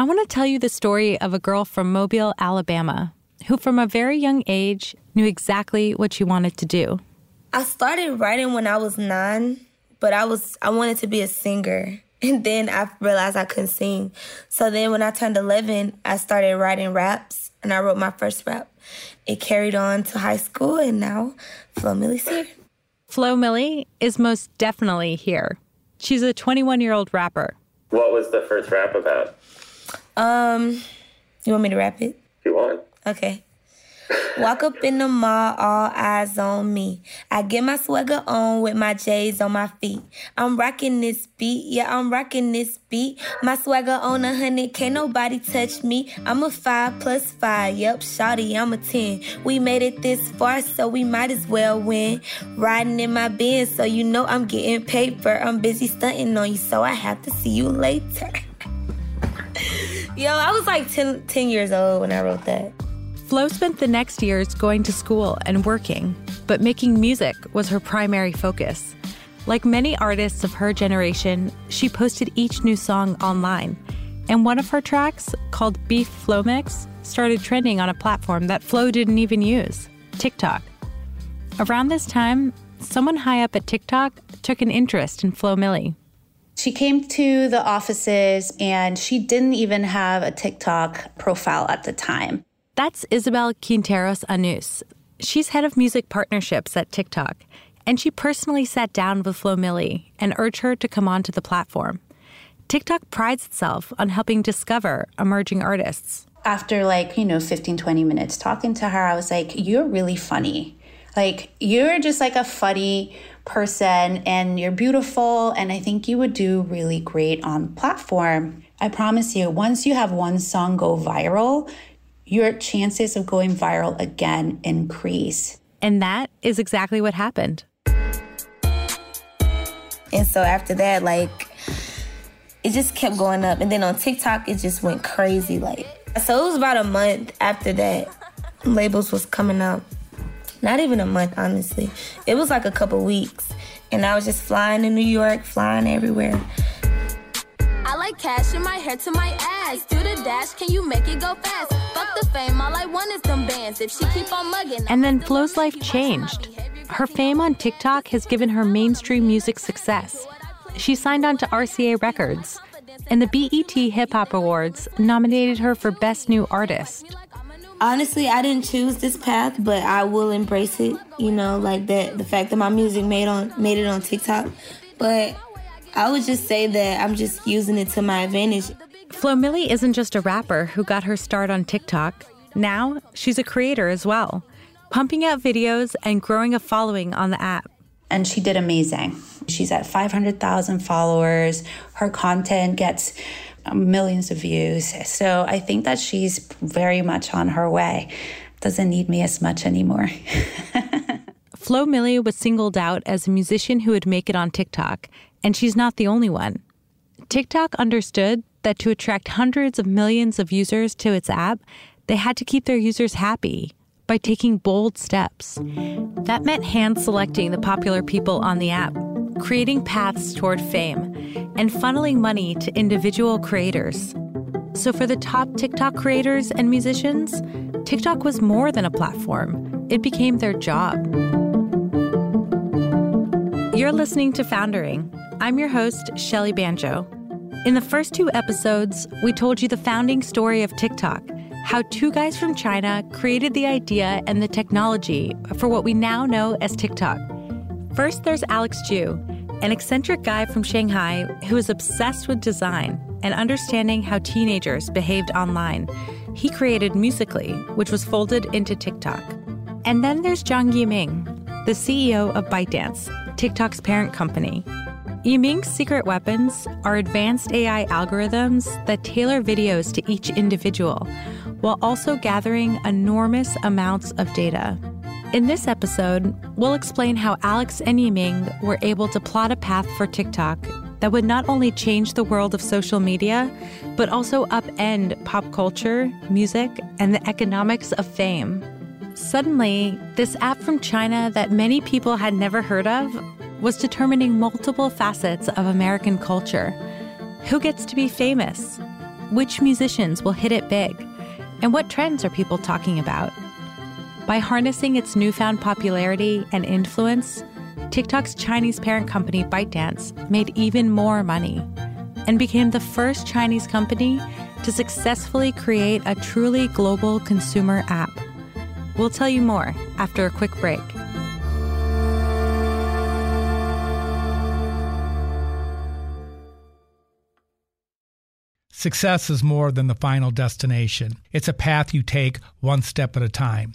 I want to tell you the story of a girl from Mobile, Alabama, who from a very young age knew exactly what she wanted to do. I started writing when I was nine, but I was I wanted to be a singer. And then I realized I couldn't sing. So then when I turned 11, I started writing raps and I wrote my first rap. It carried on to high school and now Flo Milli's here. Flo Milli is most definitely here. She's a 21 year old rapper. What was the first rap about? Um, you want me to rap it? You want. Okay. Walk up in the mall, all eyes on me. I get my swagger on with my J's on my feet. I'm rocking this beat, yeah, I'm rocking this beat. My swagger on a hundred, can't nobody touch me. I'm a five plus five, yep, shawty, I'm a ten. We made it this far, so we might as well win. Riding in my Benz, so you know I'm getting paper. I'm busy stunting on you, so I have to see you later. Yo, I was like 10, 10 years old when I wrote that. Flo spent the next years going to school and working, but making music was her primary focus. Like many artists of her generation, she posted each new song online. And one of her tracks, called Beef FloMix, started trending on a platform that Flo didn't even use TikTok. Around this time, someone high up at TikTok took an interest in Flo Milli. She came to the offices and she didn't even have a TikTok profile at the time. That's Isabel Quinteros Armand. She's head of music partnerships at TikTok, and she personally sat down with Flo Milli and urged her to come onto the platform. TikTok prides itself on helping discover emerging artists. After like, you know, 15, 20 minutes talking to her, I was like, you're really funny. Like, you're just like a funny person and you're beautiful. And I think you would do really great on platform. I promise you, once you have one song go viral, your chances of going viral again increase. And that is exactly what happened. And so after that, like, it just kept going up. And then on TikTok, it just went crazy. Like, so it was about a month after that, labels was coming out. Not even a month, honestly. It was like a couple weeks. And I was just flying to New York, flying everywhere. I like cash in my hair to my ass. Do the dash, can you make it go fast? Fuck the fame, all I want is them bands. If she keep on mugging. And then Flo's life changed. Her fame on TikTok has given her mainstream music success. She signed on to RCA Records, and the BET Hip Hop Awards nominated her for Best New Artist. Honestly, I didn't choose this path, but I will embrace it. You know, like that the fact that my music made on made it on TikTok. But I would just say that I'm just using it to my advantage. Flo Milli isn't just a rapper who got her start on TikTok. Now, she's a creator as well, pumping out videos and growing a following on the app. And she did amazing. She's at 500,000 followers. Her content gets millions of views. So I think that she's very much on her way. Doesn't need me as much anymore. Flo Milli was singled out as a musician who would make it on TikTok, and she's not the only one. TikTok understood that to attract hundreds of millions of users to its app, they had to keep their users happy by taking bold steps. That meant hand selecting the popular people on the app, creating paths toward fame, and funneling money to individual creators. So, for the top TikTok creators and musicians, TikTok was more than a platform, it became their job. You're listening to Foundering. I'm your host, Shelly Banjo. In the first two episodes, we told you the founding story of TikTok, how two guys from China created the idea and the technology for what we now know as TikTok. First, there's Alex Zhu, an eccentric guy from Shanghai who is obsessed with design and understanding how teenagers behaved online. He created Musical.ly, which was folded into TikTok. And then there's Zhang Yiming, the CEO of ByteDance, TikTok's parent company. Yiming's secret weapons are advanced AI algorithms that tailor videos to each individual while also gathering enormous amounts of data. In this episode, we'll explain how Alex and Yiming were able to plot a path for TikTok that would not only change the world of social media, but also upend pop culture, music, and the economics of fame. Suddenly, this app from China that many people had never heard of was determining multiple facets of American culture. Who gets to be famous? Which musicians will hit it big? And what trends are people talking about? By harnessing its newfound popularity and influence, TikTok's Chinese parent company ByteDance made even more money and became the first Chinese company to successfully create a truly global consumer app. We'll tell you more after a quick break. Success is more than the final destination. It's a path you take one step at a time.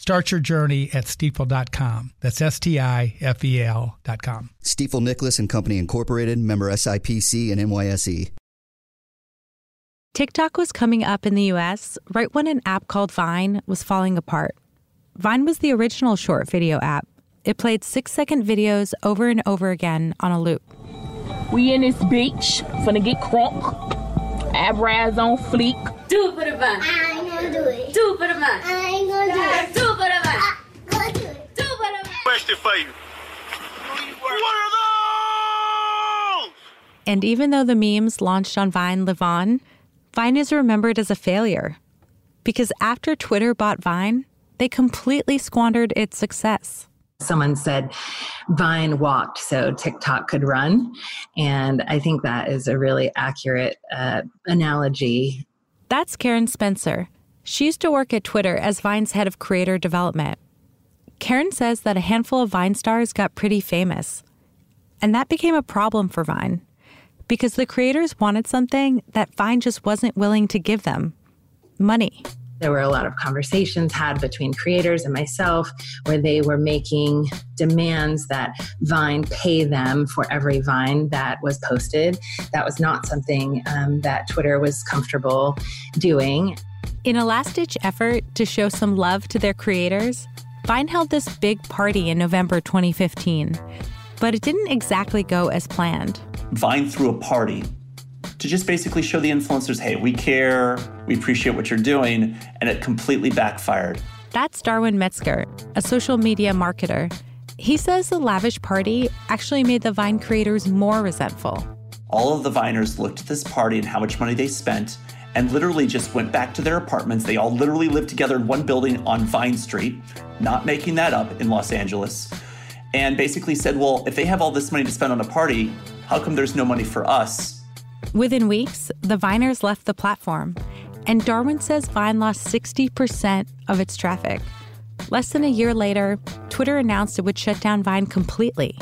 Start your journey at stifel.com. That's S T I F E L.com. Stifel Nicolaus and Company Incorporated, member SIPC and NYSE. TikTok was coming up in the US right when an app called Vine was falling apart. Vine was the original short video app. It played six second videos over and over again on a loop. We in this beach, finna get crunk. Abraz on fleek. Do it for the Vine. I ain't gonna do it. Do it for the Vine. I ain't gonna do it. Do it for the Vine. I'm do it. Do it for the Vine. Question for you. What are those? And even though the memes launched on Vine live on, Vine is remembered as a failure. Because after Twitter bought Vine, they completely squandered its success. Someone said Vine walked so TikTok could run. And I think that is a really accurate uh, analogy. That's Karen Spencer. She used to work at Twitter as Vine's head of creator development. Karen says that a handful of Vine stars got pretty famous. And that became a problem for Vine because the creators wanted something that Vine just wasn't willing to give them money. There were a lot of conversations had between creators and myself where they were making demands that Vine pay them for every Vine that was posted. That was not something um, that Twitter was comfortable doing. In a last ditch effort to show some love to their creators, Vine held this big party in November 2015. But it didn't exactly go as planned. Vine threw a party to just basically show the influencers, hey, we care, we appreciate what you're doing, and it completely backfired. That's Darwin Metzger, a social media marketer. He says the lavish party actually made the Vine creators more resentful. All of the Viners looked at this party and how much money they spent and literally just went back to their apartments. They all literally lived together in one building on Vine Street, not making that up in Los Angeles, and basically said, well, if they have all this money to spend on a party, how come there's no money for us? Within weeks, the Viners left the platform, and Darwin says Vine lost 60% of its traffic. Less than a year later, Twitter announced it would shut down Vine completely.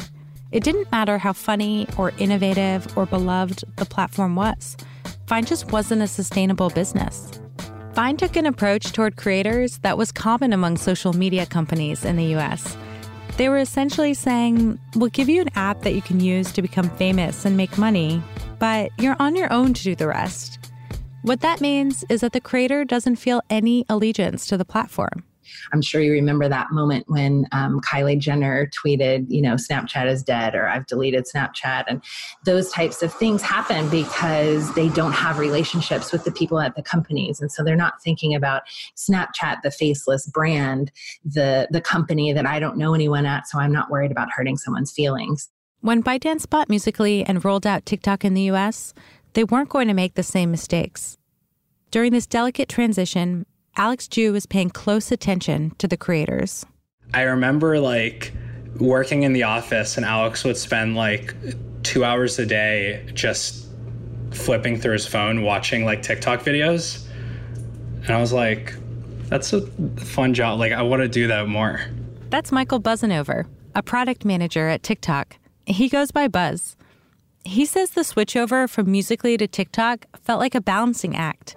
It didn't matter how funny or innovative or beloved the platform was. Vine just wasn't a sustainable business. Vine took an approach toward creators that was common among social media companies in the US. They were essentially saying, We'll give you an app that you can use to become famous and make money, but you're on your own to do the rest. What that means is that the creator doesn't feel any allegiance to the platform. I'm sure you remember that moment when um, Kylie Jenner tweeted, you know, Snapchat is dead or I've deleted Snapchat. And those types of things happen because they don't have relationships with the people at the companies. And so they're not thinking about Snapchat, the faceless brand, the, the company that I don't know anyone at. So I'm not worried about hurting someone's feelings. When ByteDance bought Musical.ly and rolled out TikTok in the US, they weren't going to make the same mistakes. During this delicate transition, Alex Zhu was paying close attention to the creators. I remember like working in the office, and Alex would spend like two hours a day just flipping through his phone, watching like TikTok videos. And I was like, that's a fun job. Like, I want to do that more. That's Michael Buzzinover, a product manager at TikTok. He goes by Buzz. He says the switchover from Musical.ly to TikTok felt like a balancing act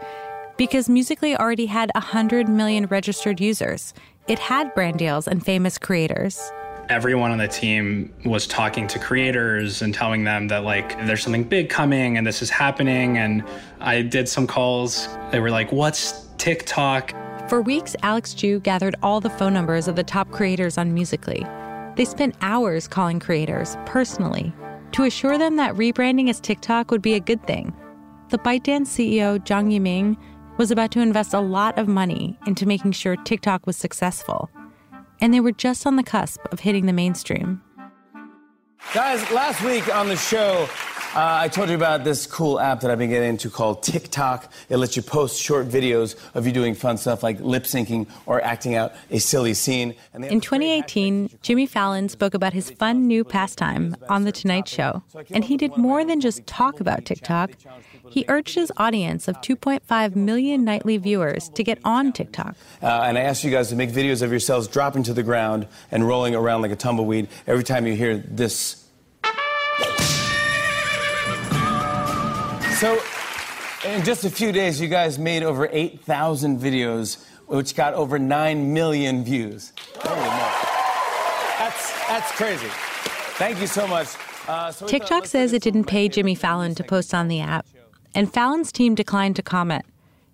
because Musical.ly already had 100 million registered users. It had brand deals and famous creators everyone on the team was talking to creators and telling them that like there's something big coming and this is happening and I did some calls. They were like, "What's TikTok?" For weeks, Alex Zhu gathered all the phone numbers of the top creators on Musical.ly. They spent hours calling creators personally to assure them that rebranding as TikTok would be a good thing. The ByteDance CEO Zhang Yiming was about to invest a lot of money into making sure TikTok was successful and they were just on the cusp of hitting the mainstream. Guys, last week on the show, uh, I told you about this cool app that I've been getting into called TikTok. It lets you post short videos of you doing fun stuff like lip syncing or acting out a silly scene. In 2018, Jimmy Fallon spoke about his fun new pastime on The Tonight Show. And he did more than just talk about TikTok. He urged his audience of 2.5 million nightly viewers to get on TikTok. Uh, and I asked you guys to make videos of yourselves dropping to the ground and rolling around like a tumbleweed every time you hear this. So, in just a few days, you guys made over 8,000 videos, which got over 9 million views. That's, that's crazy. Thank you so much. Uh, so TikTok says it didn't pay Jimmy Fallon to post on the app and Fallon's team declined to comment.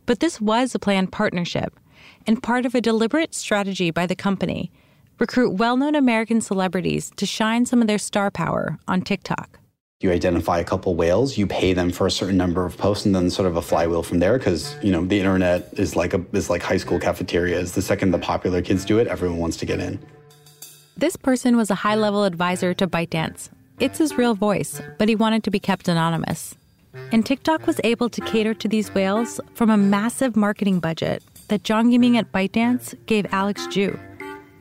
But this was a planned partnership and part of a deliberate strategy by the company recruit well known American celebrities to shine some of their star power on TikTok. You identify a couple whales, you pay them for a certain number of posts, and then sort of a flywheel from there. Because you know the internet is like a is like high school cafeterias. The second the popular kids do it, everyone wants to get in. This person was a high level advisor to ByteDance. It's his real voice, but he wanted to be kept anonymous. And TikTok was able to cater to these whales from a massive marketing budget that Zhang Yiming at ByteDance gave Alex Zhu.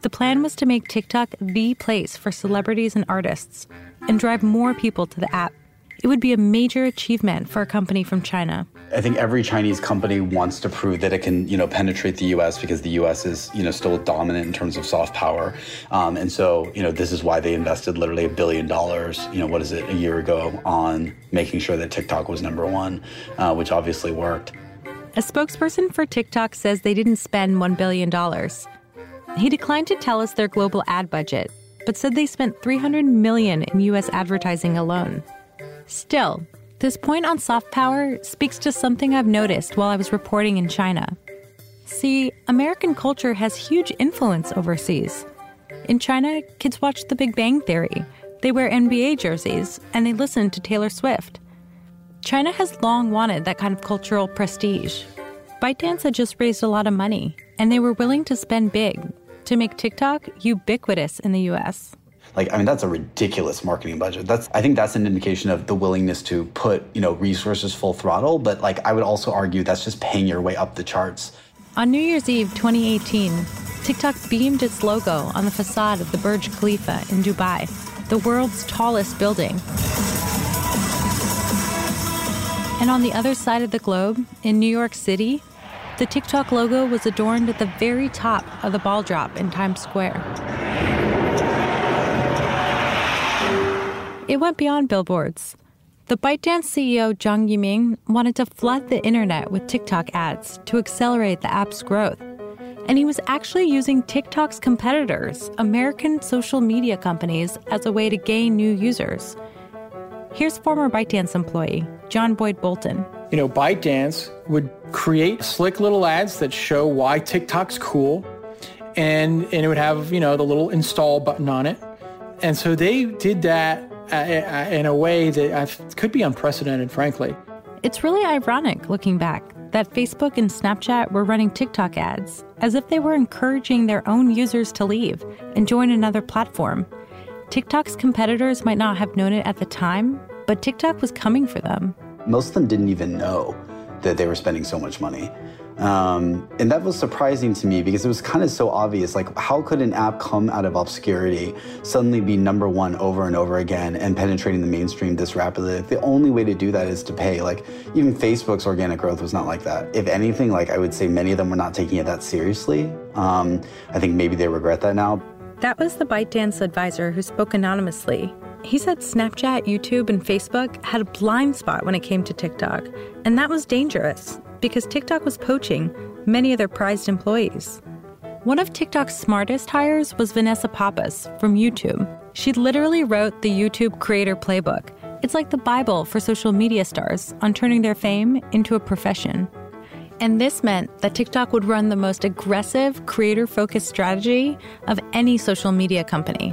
The plan was to make TikTok the place for celebrities and artists and drive more people to the app. It would be a major achievement for a company from China. I think every Chinese company wants to prove that it can, you know, penetrate the U.S. because the U.S. is, you know, still dominant in terms of soft power, um, and so, you know, this is why they invested literally a billion dollars, you know, what is it, a year ago, on making sure that TikTok was number one, uh, which obviously worked. A spokesperson for TikTok says they didn't spend one billion dollars. He declined to tell us their global ad budget, but said they spent 300 million in U.S. advertising alone. Still, this point on soft power speaks to something I've noticed while I was reporting in China. See, American culture has huge influence overseas. In China, kids watch The Big Bang Theory, they wear NBA jerseys, and they listen to Taylor Swift. China has long wanted that kind of cultural prestige. ByteDance had just raised a lot of money, and they were willing to spend big to make TikTok ubiquitous in the US. Like, I mean, that's a ridiculous marketing budget. That's, I think that's an indication of the willingness to put, you know, resources full throttle. But like, I would also argue that's just paying your way up the charts. On New Year's Eve 2018, TikTok beamed its logo on the facade of the Burj Khalifa in Dubai, the world's tallest building. And on the other side of the globe, in New York City, the TikTok logo was adorned at the very top of the ball drop in Times Square. It went beyond billboards. The ByteDance CEO Zhang Yiming wanted to flood the internet with TikTok ads to accelerate the app's growth. And he was actually using TikTok's competitors, American social media companies, as a way to gain new users. Here's former ByteDance employee John Boyd Bolton. You know, ByteDance would create slick little ads that show why TikTok's cool, and and it would have you know the little install button on it, and so they did that uh, uh, in a way that could be unprecedented, frankly. It's really ironic looking back that Facebook and Snapchat were running TikTok ads as if they were encouraging their own users to leave and join another platform. TikTok's competitors might not have known it at the time, but TikTok was coming for them. Most of them didn't even know that they were spending so much money. Um, and that was surprising to me because it was kind of so obvious. Like, how could an app come out of obscurity, suddenly be number one over and over again, and penetrating the mainstream this rapidly? Like, the only way to do that is to pay. Like, even Facebook's organic growth was not like that. If anything, like, I would say many of them were not taking it that seriously. Um, I think maybe they regret that now. That was the ByteDance advisor who spoke anonymously. He said Snapchat, YouTube, and Facebook had a blind spot when it came to TikTok, and that was dangerous because TikTok was poaching many of their prized employees. One of TikTok's smartest hires was Vanessa Pappas from YouTube. She literally wrote the YouTube Creator Playbook. It's like the Bible for social media stars on turning their fame into a profession. And this meant that TikTok would run the most aggressive, creator focused strategy of any social media company.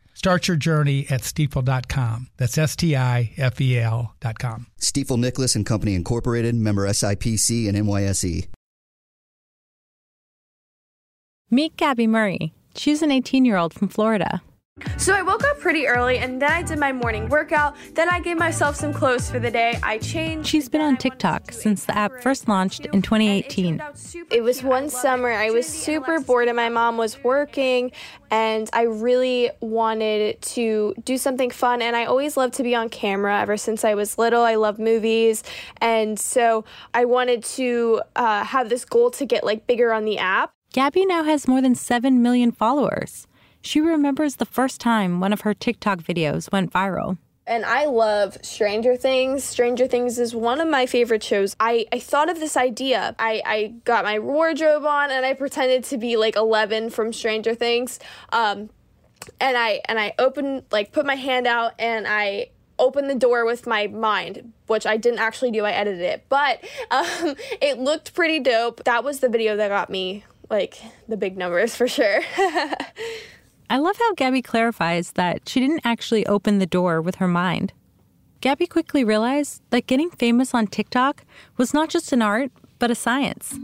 Start your journey at stifel.com. That's S T I F E L.com. Stifel Nicolaus and Company Incorporated, member SIPC and NYSE. Meet Gabby Murray. She's an 18 year old from Florida. So I woke up pretty early and then I did my morning workout. Then I gave myself some clothes for the day. I changed. She's been on TikTok since the app first launched in 2018. It was one summer. I was super bored and my mom was working and I really wanted to do something fun and I always loved to be on camera ever since I was little. I love movies and so I wanted to uh, have this goal to get like bigger on the app. Gabby now has more than 7 million followers. She remembers the first time one of her TikTok videos went viral. And I love Stranger Things. Stranger Things is one of my favorite shows. I, I thought of this idea. I, I got my wardrobe on and I pretended to be like 11 from Stranger Things. Um, and I and I opened like put my hand out and I opened the door with my mind, which I didn't actually do. I edited it, but um, it looked pretty dope. That was the video that got me like the big numbers for sure. I love how Gabby clarifies that she didn't actually open the door with her mind. Gabby quickly realized that getting famous on TikTok was not just an art, but a science.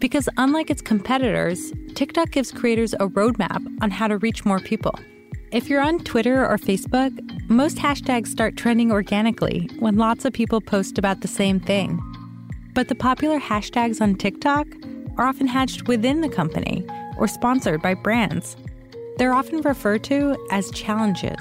Because unlike its competitors, TikTok gives creators a roadmap on how to reach more people. If you're on Twitter or Facebook, most hashtags start trending organically when lots of people post about the same thing. But the popular hashtags on TikTok are often hatched within the company or sponsored by brands. They're often referred to as challenges.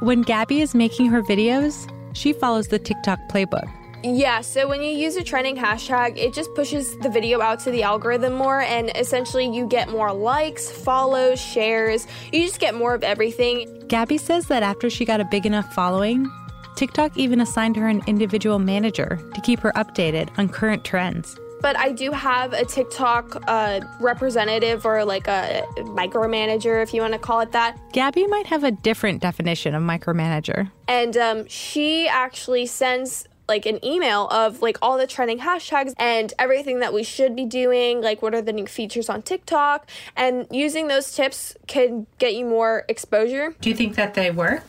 When Gabby is making her videos, she follows the TikTok playbook. Yeah, so when you use a trending hashtag, it just pushes the video out to the algorithm more, and essentially you get more likes, follows, shares. You just get more of everything. Gabby says that after she got a big enough following, TikTok even assigned her an individual manager to keep her updated on current trends but I do have a TikTok uh, representative or like a micromanager, if you want to call it that. Gabby might have a different definition of micromanager. And um, she actually sends like an email of like all the trending hashtags and everything that we should be doing, like what are the new features on TikTok, and using those tips can get you more exposure. Do you think that they work?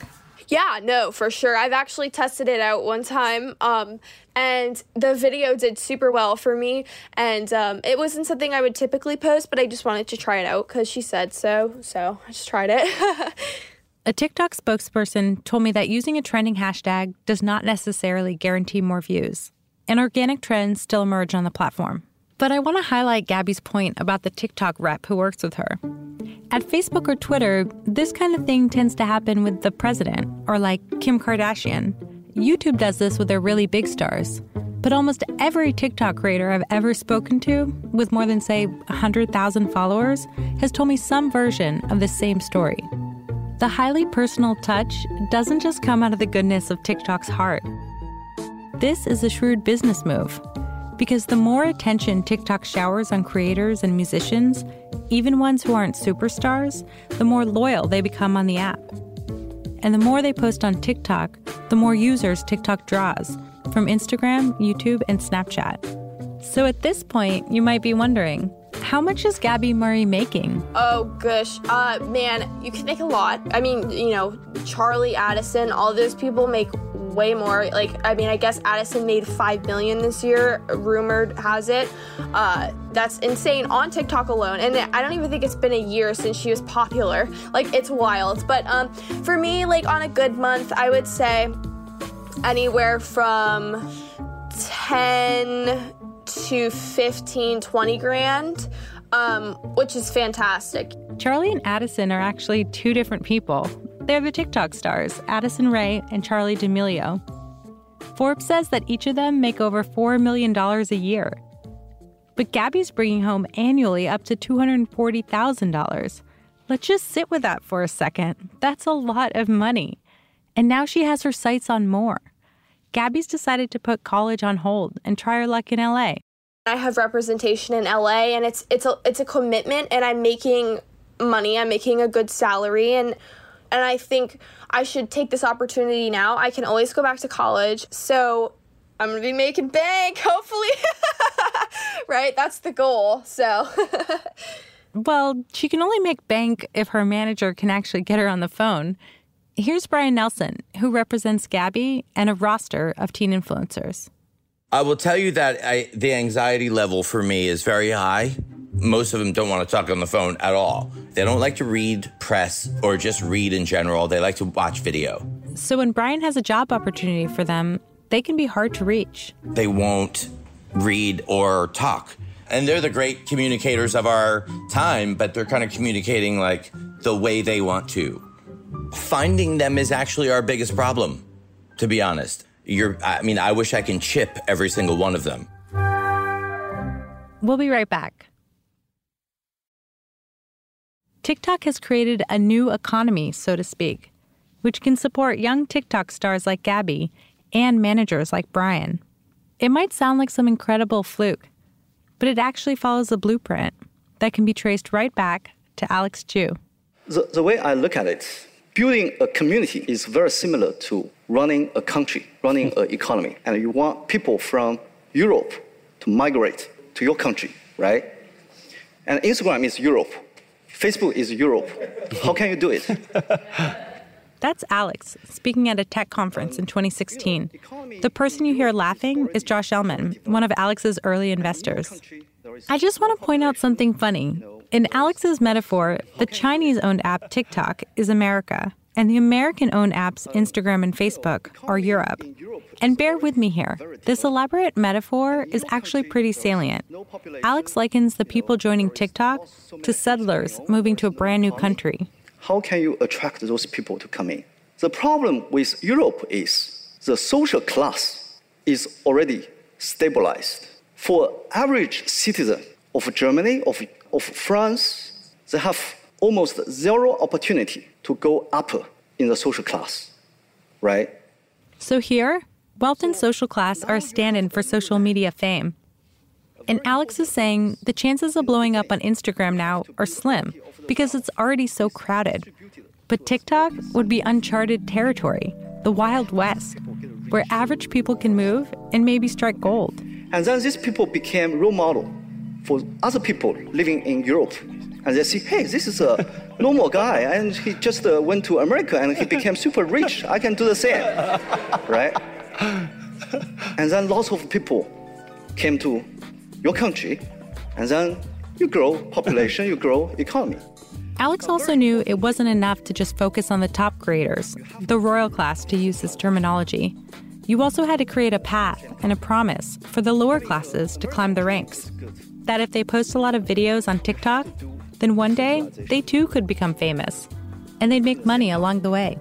Yeah, no, for sure. I've actually tested it out one time, um, and the video did super well for me. And um, it wasn't something I would typically post, but I just wanted to try it out because she said so. So I just tried it. a TikTok spokesperson told me that using a trending hashtag does not necessarily guarantee more views, and organic trends still emerge on the platform. But I want to highlight Gabby's point about the TikTok rep who works with her. At Facebook or Twitter, this kind of thing tends to happen with the president or like Kim Kardashian. YouTube does this with their really big stars. But almost every TikTok creator I've ever spoken to, with more than, say, 100,000 followers, has told me some version of the same story. The highly personal touch doesn't just come out of the goodness of TikTok's heart. This is a shrewd business move. Because the more attention TikTok showers on creators and musicians, even ones who aren't superstars, the more loyal they become on the app. And the more they post on TikTok, the more users TikTok draws from Instagram, YouTube, and Snapchat. So at this point, you might be wondering how much is Gabby Murray making? Oh gosh, uh, man, you can make a lot. I mean, you know, Charli Addison, all those people make way more. Like, I mean, I guess Addison made five million this year. Rumored has it. Uh, that's insane on TikTok alone, and I don't even think it's been a year since she was popular. Like, it's wild. But um, for me, like on a good month, I would say anywhere from ten to 15, 20 grand, um, which is fantastic. Charli and Addison are actually two different people. They're the TikTok stars, Addison Rae and Charli D'Amelio. Forbes says that each of them make over $4 million a year. But Gabby's bringing home annually up to $240,000. Let's just sit with that for a second. That's a lot of money. And now she has her sights on more. Gabby's decided to put college on hold and try her luck in LA. I have representation in LA and it's it's a it's a commitment and I'm making money. I'm making a good salary and and I think I should take this opportunity now. I can always go back to college. So I'm going to be making bank, hopefully. right? That's the goal. So Well, she can only make bank if her manager can actually get her on the phone. Here's Brian Nelson, who represents Gabby and a roster of teen influencers. I will tell you that I, the anxiety level for me is very high. Most of them don't want to talk on the phone at all. They don't like to read press or just read in general. They like to watch video. So when Brian has a job opportunity for them, they can be hard to reach. They won't read or talk. And they're the great communicators of our time, but they're kind of communicating like the way they want to finding them is actually our biggest problem, to be honest. You're, I mean, I wish I can chip every single one of them. We'll be right back. TikTok has created a new economy, so to speak, which can support young TikTok stars like Gabby and managers like Brian. It might sound like some incredible fluke, but it actually follows a blueprint that can be traced right back to Alex Zhu. The, the way I look at it, building a community is very similar to running a country, running an economy. And you want people from Europe to migrate to your country, right? And Instagram is Europe. Facebook is Europe. How can you do it? That's Alex speaking at a tech conference in 2016. The person you hear laughing is Josh Elman, one of Alex's early investors. I just want to point out something funny. In Alex's metaphor, the Chinese owned app TikTok is America, and the American owned apps Instagram and Facebook are Europe. And bear with me here. This elaborate metaphor is actually pretty salient. Alex likens the people joining TikTok to settlers moving to a brand new country. How can you attract those people to come in? The problem with Europe is the social class is already stabilized. For average citizen of Germany, of of France, they have almost zero opportunity to go up in the social class, right? So here, wealth and social class are a stand in for social media fame. And Alex is saying the chances of blowing up on Instagram now are slim because it's already so crowded. But TikTok would be uncharted territory, the Wild West, where average people can move and maybe strike gold. And then these people became role model for other people living in Europe. And they see, hey, this is a normal guy, and he just uh, went to America and he became super rich. I can do the same, right? And then lots of people came to your country, and then you grow population, you grow economy. Alex also knew it wasn't enough to just focus on the top creators, the royal class to use this terminology. You also had to create a path and a promise for the lower classes to climb the ranks that if they post a lot of videos on TikTok, then one day they too could become famous and they'd make money along the way.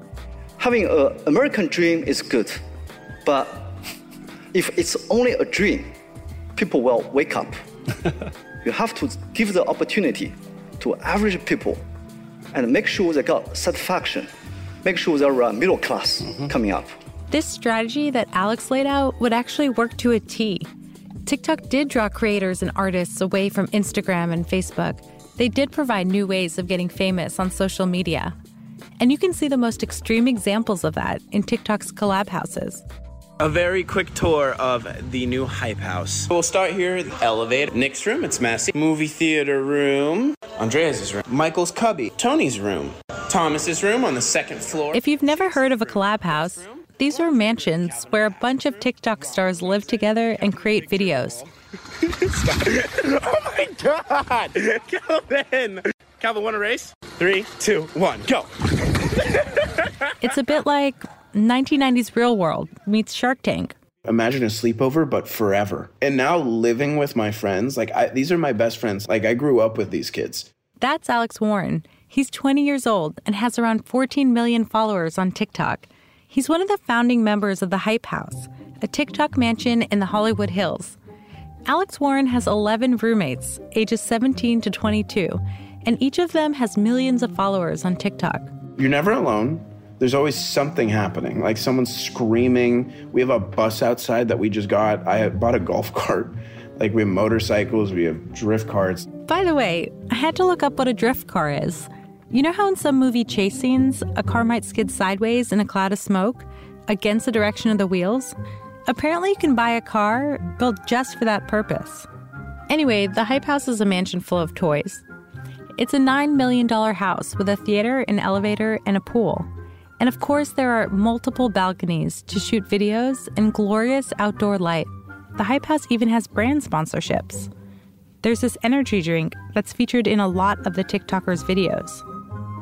Having an American dream is good, but If it's only a dream, people will wake up. you have to give the opportunity to average people and make sure they got satisfaction, make sure they're a middle class mm-hmm. coming up. This strategy that Alex laid out would actually work to a T. TikTok did draw creators and artists away from Instagram and Facebook. They did provide new ways of getting famous on social media. And you can see the most extreme examples of that in TikTok's collab houses. A very quick tour of the new Hype House. We'll start here. The elevator. Nick's room, it's messy. Movie theater room. Andreas's room. Michael's cubby. Tony's room. Thomas's room on the second floor. If you've never heard of a collab house, these are mansions where a bunch of TikTok stars live together and create videos. oh my god! Calvin! Calvin, want a race? Three, two, one, go! It's a bit like 1990s Real World meets Shark Tank. Imagine a sleepover, but forever. And now living with my friends, like I, these are my best friends. Like I grew up with these kids. That's Alex Warren. He's 20 years old and has around 14 million followers on TikTok. He's one of the founding members of the Hype House, a TikTok mansion in the Hollywood Hills. Alex Warren has 11 roommates, ages 17 to 22, and each of them has millions of followers on TikTok. You're never alone. There's always something happening, like someone's screaming. We have a bus outside that we just got. I bought a golf cart. Like we have motorcycles, we have drift carts. By the way, I had to look up what a drift car is. You know how in some movie chase scenes, a car might skid sideways in a cloud of smoke against the direction of the wheels? Apparently, you can buy a car built just for that purpose. Anyway, the Hype House is a mansion full of toys. It's a $9 million house with a theater, an elevator, and a pool. And of course, there are multiple balconies to shoot videos and glorious outdoor light. The Hype House even has brand sponsorships. There's this energy drink that's featured in a lot of the TikTokers' videos.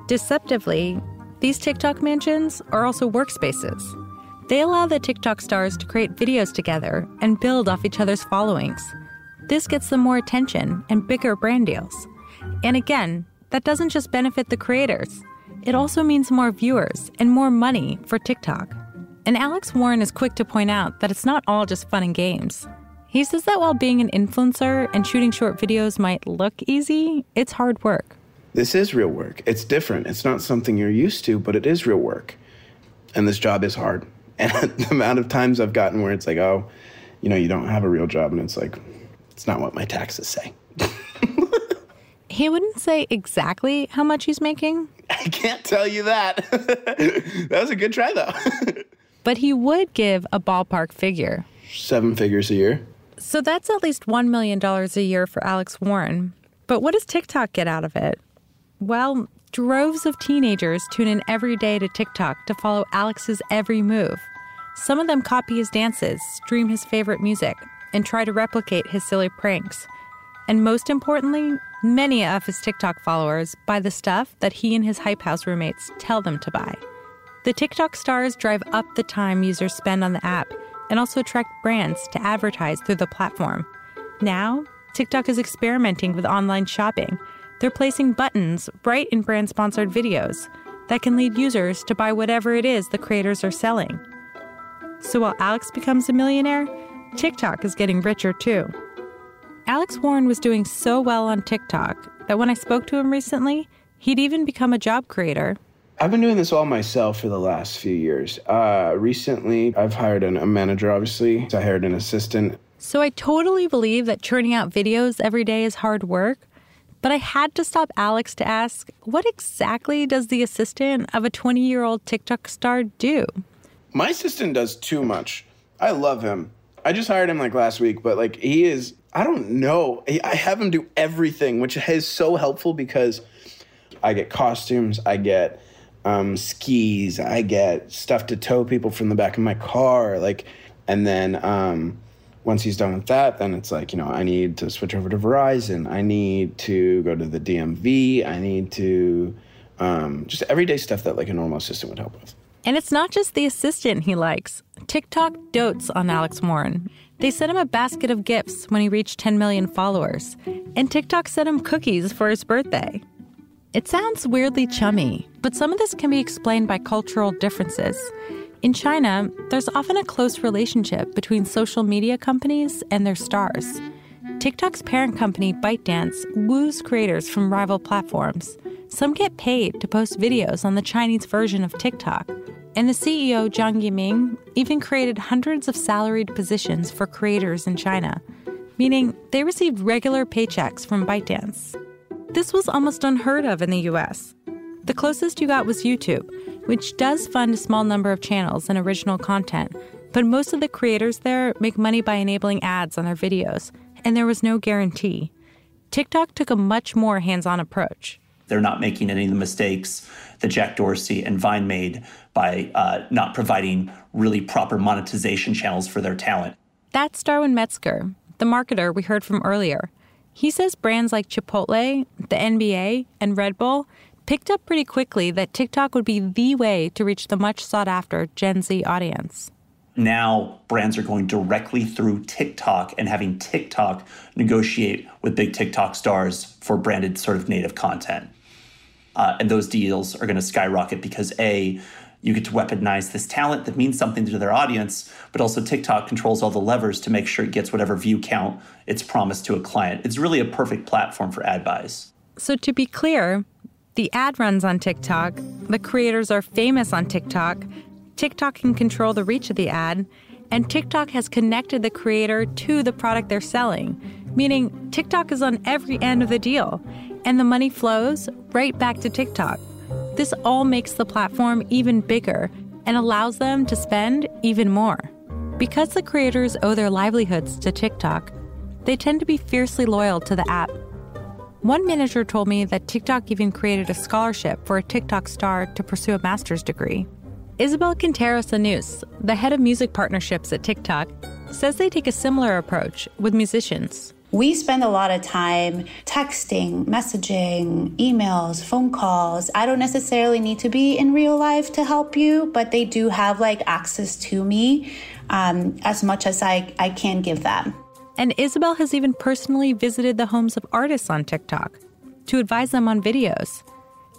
Deceptively, these TikTok mansions are also workspaces. They allow the TikTok stars to create videos together and build off each other's followings. This gets them more attention and bigger brand deals. And again, that doesn't just benefit the creators, it also means more viewers and more money for TikTok. And Alex Warren is quick to point out that it's not all just fun and games. He says that while being an influencer and shooting short videos might look easy, it's hard work. This is real work. It's different. It's not something you're used to, but it is real work. And this job is hard. And the amount of times I've gotten where it's like, oh, you know, you don't have a real job. And it's like, it's not what my taxes say. He wouldn't say exactly how much he's making, I can't tell you that. that was a good try, though. but he would give a ballpark figure. Seven figures a year. So that's at least $1 million a year for Alex Warren. But what does TikTok get out of it? Well, droves of teenagers tune in every day to TikTok to follow Alex's every move. Some of them copy his dances, stream his favorite music, and try to replicate his silly pranks. And most importantly, many of his TikTok followers buy the stuff that he and his Hype House roommates tell them to buy. The TikTok stars drive up the time users spend on the app and also attract brands to advertise through the platform. Now, TikTok is experimenting with online shopping. They're placing buttons right in brand sponsored videos that can lead users to buy whatever it is the creators are selling. So while Alex becomes a millionaire, TikTok is getting richer too. Alex Warren was doing so well on TikTok that when I spoke to him recently, he'd even become a job creator. I've been doing this all myself for the last few years. Uh, recently, I've hired an, a manager, obviously. I hired an assistant. So I totally believe that churning out videos every day is hard work. But I had to stop Alex to ask, what exactly does the assistant of a 20 year old TikTok star do? My assistant does too much. I love him. I just hired him like last week, but like he is, I don't know. I have him do everything, which is so helpful because I get costumes, I get um, skis, I get stuff to tow people from the back of my car. Like, and then um, once he's done with that, then it's like, you know, I need to switch over to Verizon. I need to go to the DMV. I need to um, just everyday stuff that like a normal assistant would help with. And it's not just the assistant he likes. TikTok dotes on Alex Warren. They sent him a basket of gifts when he reached 10 million followers, and TikTok sent him cookies for his birthday. It sounds weirdly chummy, but some of this can be explained by cultural differences. In China, there's often a close relationship between social media companies and their stars. TikTok's parent company, ByteDance, woos creators from rival platforms. Some get paid to post videos on the Chinese version of TikTok. And the CEO, Zhang Yiming, even created hundreds of salaried positions for creators in China, meaning they received regular paychecks from ByteDance. This was almost unheard of in the US. The closest you got was YouTube, which does fund a small number of channels and original content, but most of the creators there make money by enabling ads on their videos, and there was no guarantee. TikTok took a much more hands on approach. They're not making any of the mistakes that Jack Dorsey and Vine made by uh, not providing really proper monetization channels for their talent. That's Darwin Metzger, the marketer we heard from earlier. He says brands like Chipotle, the NBA, and Red Bull picked up pretty quickly that TikTok would be the way to reach the much sought after Gen Z audience. Now, brands are going directly through TikTok and having TikTok negotiate with big TikTok stars for branded sort of native content. Uh, and those deals are going to skyrocket because A, you get to weaponize this talent that means something to their audience, but also TikTok controls all the levers to make sure it gets whatever view count it's promised to a client. It's really a perfect platform for ad buys. So, to be clear, the ad runs on TikTok, the creators are famous on TikTok, TikTok can control the reach of the ad, and TikTok has connected the creator to the product they're selling, meaning TikTok is on every end of the deal, and the money flows right back to TikTok. This all makes the platform even bigger and allows them to spend even more. Because the creators owe their livelihoods to TikTok, they tend to be fiercely loyal to the app. One manager told me that TikTok even created a scholarship for a TikTok star to pursue a master's degree. Isabel Quinteros Armand, the head of music partnerships at TikTok, says they take a similar approach with musicians. We spend a lot of time texting, messaging, emails, phone calls. I don't necessarily need to be in real life to help you, but they do have like access to me um, as much as I, I can give them. And Isabel has even personally visited the homes of artists on TikTok to advise them on videos.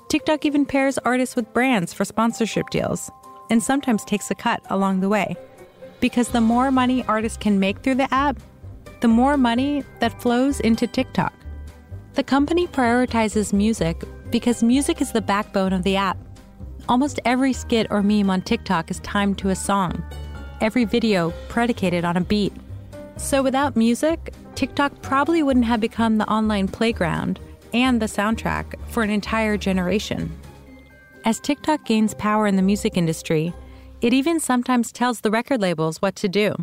TikTok even pairs artists with brands for sponsorship deals and sometimes takes a cut along the way. Because the more money artists can make through the app, the more money that flows into TikTok. The company prioritizes music because music is the backbone of the app. Almost every skit or meme on TikTok is timed to a song, every video predicated on a beat. So without music, TikTok probably wouldn't have become the online playground and the soundtrack for an entire generation. As TikTok gains power in the music industry, it even sometimes tells the record labels what to do.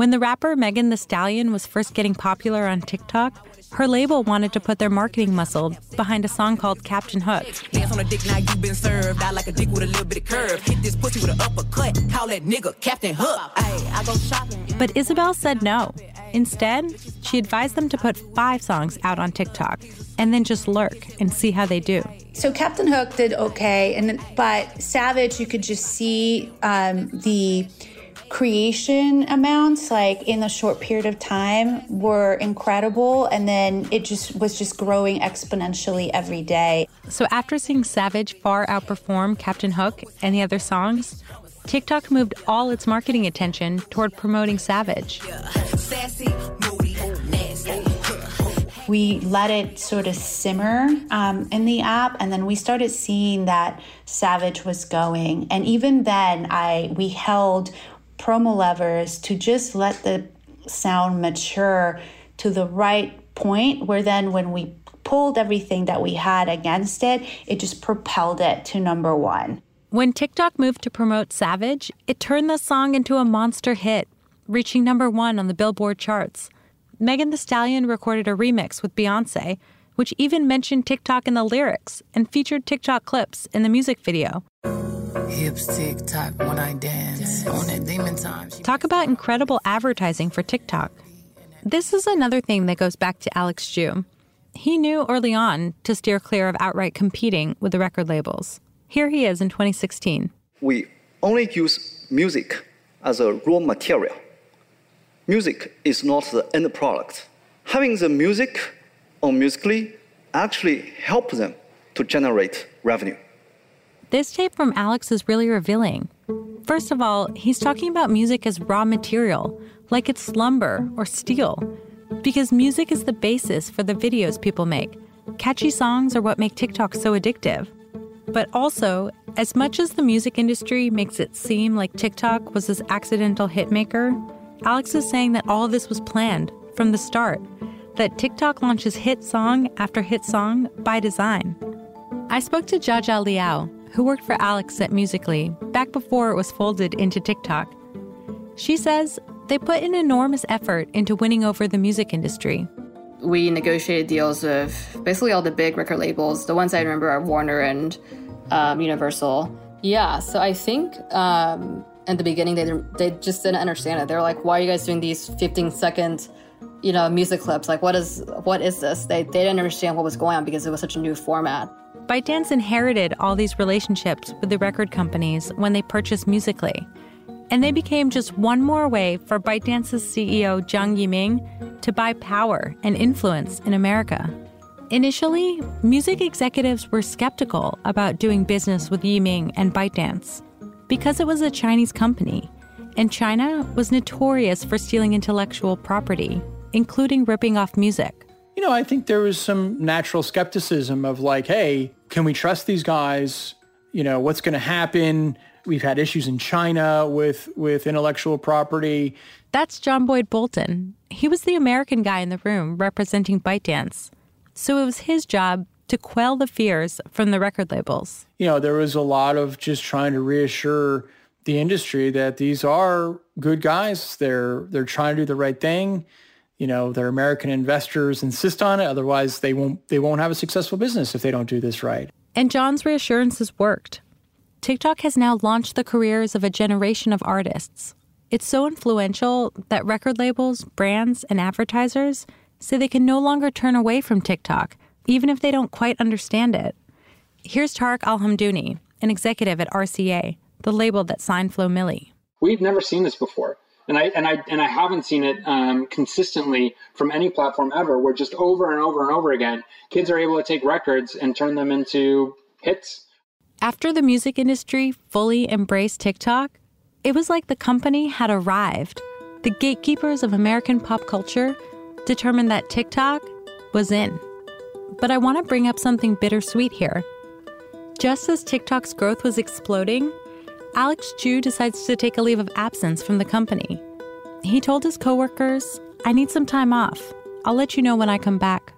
When the rapper Megan Thee Stallion was first getting popular on TikTok, her label wanted to put their marketing muscle behind a song called Captain Hook. Dance on a dick, now you been served. I like a dick with a little bit of curve. Hit this pussy with an uppercut. Call that nigga Captain Hook. Ay, I go shopping. But Isabel said no. Instead, she advised them to put five songs out on TikTok and then just lurk and see how they do. So Captain Hook did okay, and but Savage, you could just see um, the creation amounts like in a short period of time were incredible and then it just was just growing exponentially every day. So after seeing savage far outperform captain hook and the other songs tiktok moved all its marketing attention toward promoting savage. We let it sort of simmer um, in the app and then we started seeing that savage was going. And even then i we held promo levers to just let the sound mature to the right point where then when we pulled everything that we had against it it just propelled it to number one when tiktok moved to promote savage it turned the song into a monster hit reaching number one on the billboard charts Megan Thee Stallion recorded a remix with Beyonce, which even mentioned TikTok in the lyrics and featured TikTok clips in the music video. Hips tick tock when I dance on that demon time. Talk about incredible advertising for TikTok. This is another thing that goes back to Alex Zhu. He knew early on to steer clear of outright competing with the record labels. Here he is in 2016. We only use music as a raw material music is not the end product. Having the music on Musical.ly actually help them to generate revenue. This tape from Alex is really revealing. First of all, he's talking about music as raw material, like it's lumber or steel, because music is the basis for the videos people make. Catchy songs are what make TikTok so addictive. But also, as much as the music industry makes it seem like TikTok was this accidental hitmaker, Alex is saying that all of this was planned from the start, that TikTok launches hit song after hit song by design. I spoke to Jaja Liao, who worked for Alex at Musical.ly back before it was folded into TikTok. She says they put an enormous effort into winning over the music industry. We negotiated deals with basically all the big record labels. The ones I remember are Warner and um, Universal. Yeah, so I think um, in the beginning they they just didn't understand it. They were like, "Why are you guys doing these 15 second, you know, music clips? Like, what is what is this?" They they didn't understand what was going on because it was such a new format. ByteDance inherited all these relationships with the record companies when they purchased Musical.ly. And they became just one more way for ByteDance's CEO Zhang Yiming to buy power and influence in America. Initially, music executives were skeptical about doing business with Yiming and ByteDance because it was a Chinese company, and China was notorious for stealing intellectual property, including ripping off music. You know, I think there was some natural skepticism of like, hey, can we trust these guys? You know, what's going to happen? We've had issues in China with with intellectual property. That's John Boyd Bolton. He was the American guy in the room representing ByteDance. So it was his job to quell the fears from the record labels. You know, there was a lot of just trying to reassure the industry that these are good guys. They're they're trying to do the right thing. You know, their American investors insist on it. Otherwise, they won't they won't have a successful business if they don't do this right. And John's reassurances worked. TikTok has now launched the careers of a generation of artists. It's so influential that record labels, brands, and advertisers say they can no longer turn away from TikTok, even if they don't quite understand it. Here's Tarek Alhamdouni, an executive at RCA, the label that signed Flo Milli. We've never seen this before. And I, and I and I haven't seen it um, consistently from any platform ever. Where just over and over and over again, kids are able to take records and turn them into hits. After the music industry fully embraced TikTok, it was like the company had arrived. The gatekeepers of American pop culture determined that TikTok was in. But I want to bring up something bittersweet here. Just as TikTok's growth was exploding, Alex Zhu decides to take a leave of absence from the company. He told his coworkers, I need some time off. I'll let you know when I come back.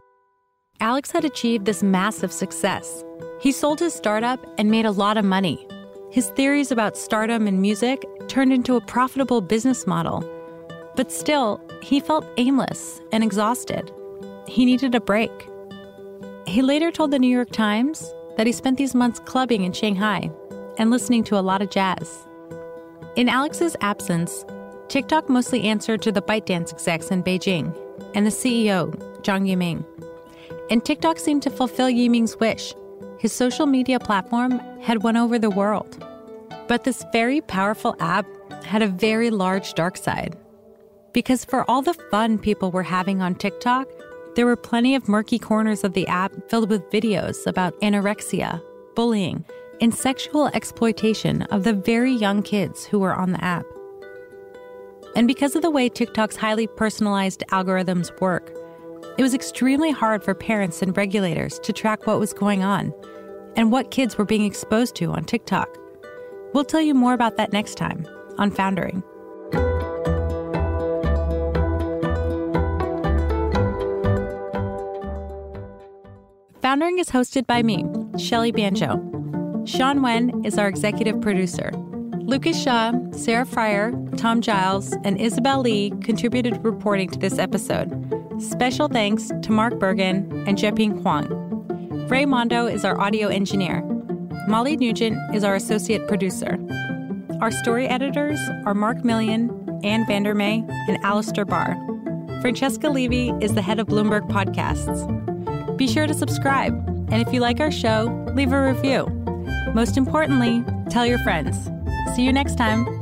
Alex had achieved this massive success. He sold his startup and made a lot of money. His theories about stardom and music turned into a profitable business model. But still, he felt aimless and exhausted. He needed a break. He later told the New York Times that he spent these months clubbing in Shanghai and listening to a lot of jazz. In Alex's absence, TikTok mostly answered to the ByteDance execs in Beijing and the CEO, Zhang Yiming. And TikTok seemed to fulfill Yiming's wish. His social media platform had won over the world. But this very powerful app had a very large dark side. Because for all the fun people were having on TikTok, there were plenty of murky corners of the app filled with videos about anorexia, bullying, and sexual exploitation of the very young kids who were on the app. And because of the way TikTok's highly personalized algorithms work, it was extremely hard for parents and regulators to track what was going on and what kids were being exposed to on TikTok. We'll tell you more about that next time on Foundering. Foundering is hosted by me, Shelly Banjo. Sean Wen is our executive producer. Lucas Shaw, Sarah Frier, Tom Giles, and Isabel Lee contributed reporting to this episode. Special thanks to Mark Bergen and Zheping Huang. Ray Mondo is our audio engineer. Molly Nugent is our associate producer. Our story editors are Mark Milian, Anne VanderMey, and Alistair Barr. Francesca Levy is the head of Bloomberg Podcasts. Be sure to subscribe, and if you like our show, leave a review. Most importantly, tell your friends. See you next time.